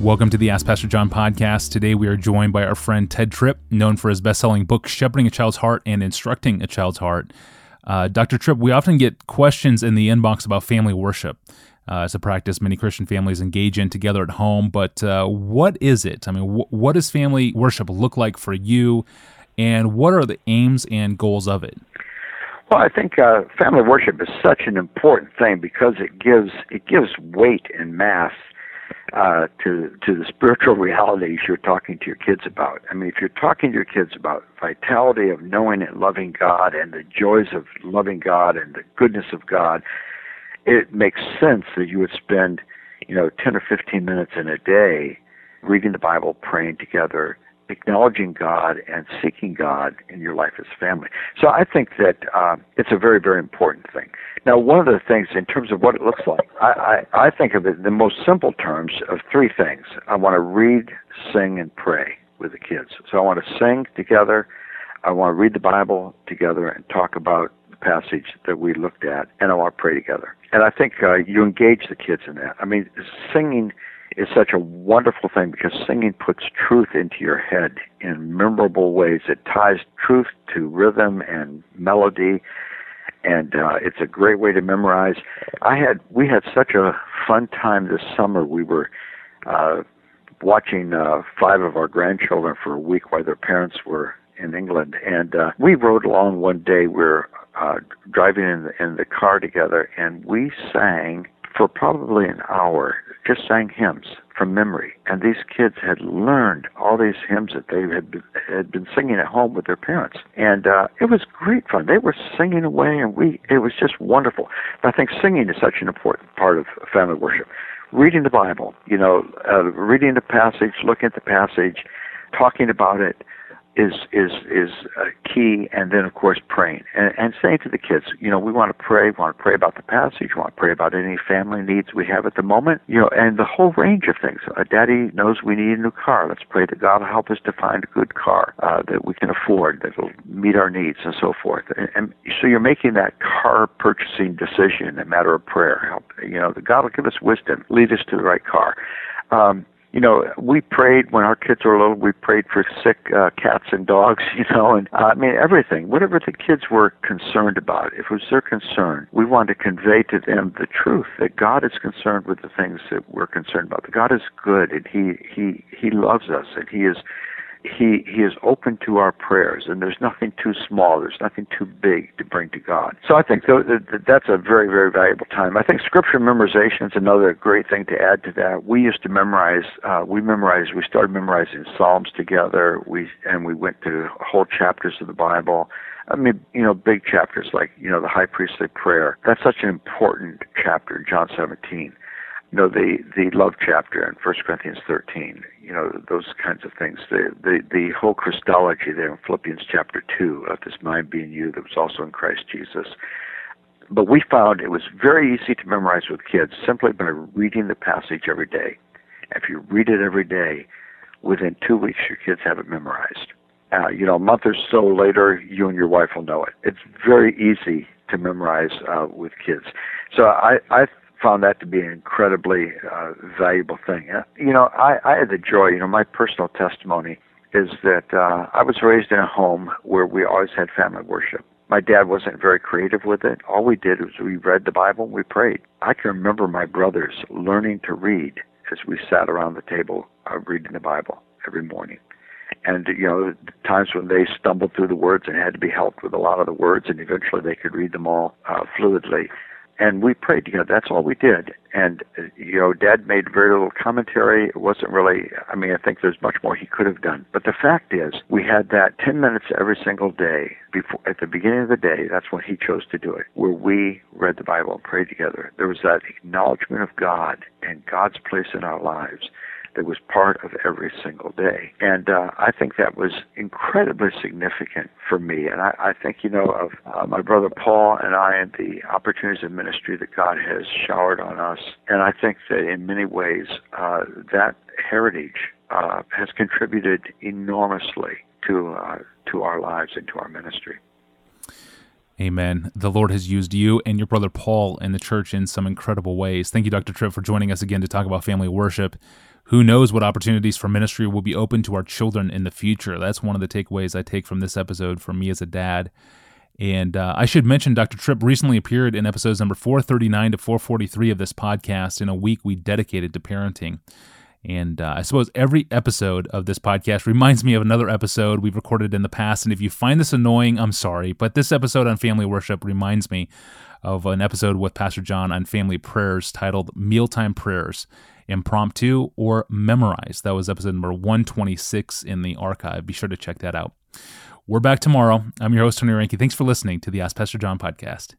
Welcome to the Ask Pastor John podcast. Today we are joined by our friend Tedd Tripp, known for his best selling book, Shepherding a Child's Heart and Instructing a Child's Heart. Uh, Dr. Tripp, we often get questions in the inbox about family worship. Uh, it's a practice many Christian families engage in together at home, but uh, what is it? I mean, wh- what does family worship look like for you, and what are the aims and goals of it? Well, I think uh, family worship is such an important thing because it gives it gives weight and mass uh, to to the spiritual realities you're talking to your kids about. I mean, if you're talking to your kids about vitality of knowing and loving God and the joys of loving God and the goodness of God, it makes sense that you would spend, you know, 10 or 15 minutes in a day reading the Bible, praying together, acknowledging God and seeking God in your life as a family. So I think that uh, it's a very, very important thing. Now, one of the things in terms of what it looks like, I, I, I think of it in the most simple terms of three things. I want to read, sing, and pray with the kids. So I want to sing together. I want to read the Bible together and talk about the passage that we looked at, and I want to pray together. And I think uh, you engage the kids in that. I mean, singing is such a wonderful thing because singing puts truth into your head in memorable ways. It ties truth to rhythm and melody, and uh, it's a great way to memorize. I had we had such a fun time this summer. We were uh, watching uh, five of our grandchildren for a week while their parents were in England, and uh, we rode along one day. We were uh, driving in the, in the car together, and we sang for probably an hour, just sang hymns from memory. And these kids had learned all these hymns that they had been, had been singing at home with their parents, and uh, it was great fun. They were singing away, and we it was just wonderful. I think singing is such an important part of family worship. Reading the Bible, you know, uh, reading the passage, looking at the passage, talking about it, is is is key, and then of course praying and, and saying to the kids, you know, we want to pray, we want to pray about the passage, we want to pray about any family needs we have at the moment, you know, and the whole range of things. Uh, Daddy knows we need a new car. Let's pray that God will help us to find a good car uh, that we can afford that will meet our needs and so forth. And, and so you're making that car purchasing decision a matter of prayer. Help, you know, that God will give us wisdom, lead us to the right car. Um, you know, we prayed when our kids were little. We prayed for sick uh, cats and dogs. You know, and uh, I mean everything. Whatever the kids were concerned about, if it was their concern, we wanted to convey to them the truth that God is concerned with the things that we're concerned about. That God is good, and He He He loves us, and He is he he is open to our prayers and there's nothing too small there's nothing too big to bring to god. So i think th- th- that's a very very valuable time. I think scripture memorization is another great thing to add to that. We used to memorize uh, we memorized we started memorizing psalms together. We and we went to whole chapters of the bible. I mean, you know, big chapters like, you know, the high priestly prayer. That's such an important chapter John 17 you know the the love chapter in First Corinthians 13. You know those kinds of things. The the the whole Christology there in Philippians chapter two of this mind being you that was also in Christ Jesus. But we found it was very easy to memorize with kids simply by reading the passage every day. If you read it every day, within two weeks your kids have it memorized. Uh, you know, a month or so later, you and your wife will know it. It's very easy to memorize uh, with kids. So I, I found that to be an incredibly uh, valuable thing. Uh, you know, I, I had the joy. You know, my personal testimony is that uh, I was raised in a home where we always had family worship. My dad wasn't very creative with it. All we did was we read the Bible and we prayed. I can remember my brothers learning to read as we sat around the table uh, reading the Bible every morning. And you know, times when they stumbled through the words and had to be helped with a lot of the words, and eventually they could read them all uh, fluidly and we prayed together. That's all we did. And you know, Dad made very little commentary. It wasn't really. I mean, I think there's much more he could have done. But the fact is, we had that 10 minutes every single day before at the beginning of the day. That's when he chose to do it, where we read the Bible and prayed together. There was that acknowledgement of God and God's place in our lives that was part of every single day. And uh, I think that was incredibly significant for me. And I, I think, you know, of uh, my brother Paul and I and the opportunities of ministry that God has showered on us. And I think that in many ways, uh, that heritage uh, has contributed enormously to, uh, to our lives and to our ministry. Amen. The Lord has used you and your brother Paul in the church in some incredible ways. Thank you, Dr. Tripp, for joining us again to talk about family worship. Who knows what opportunities for ministry will be open to our children in the future. That's one of the takeaways I take from this episode for me as a dad. And uh, I should mention Dr. Tripp recently appeared in episodes number 439 to 443 of this podcast in a week we dedicated to parenting. And uh, I suppose every episode of this podcast reminds me of another episode we've recorded in the past. And if you find this annoying, I'm sorry. But this episode on family worship reminds me of an episode with Pastor John on family prayers titled Mealtime Prayers Impromptu or Memorized. That was episode number 126 in the archive. Be sure to check that out. We're back tomorrow. I'm your host, Tony Reinke. Thanks for listening to the Ask Pastor John podcast.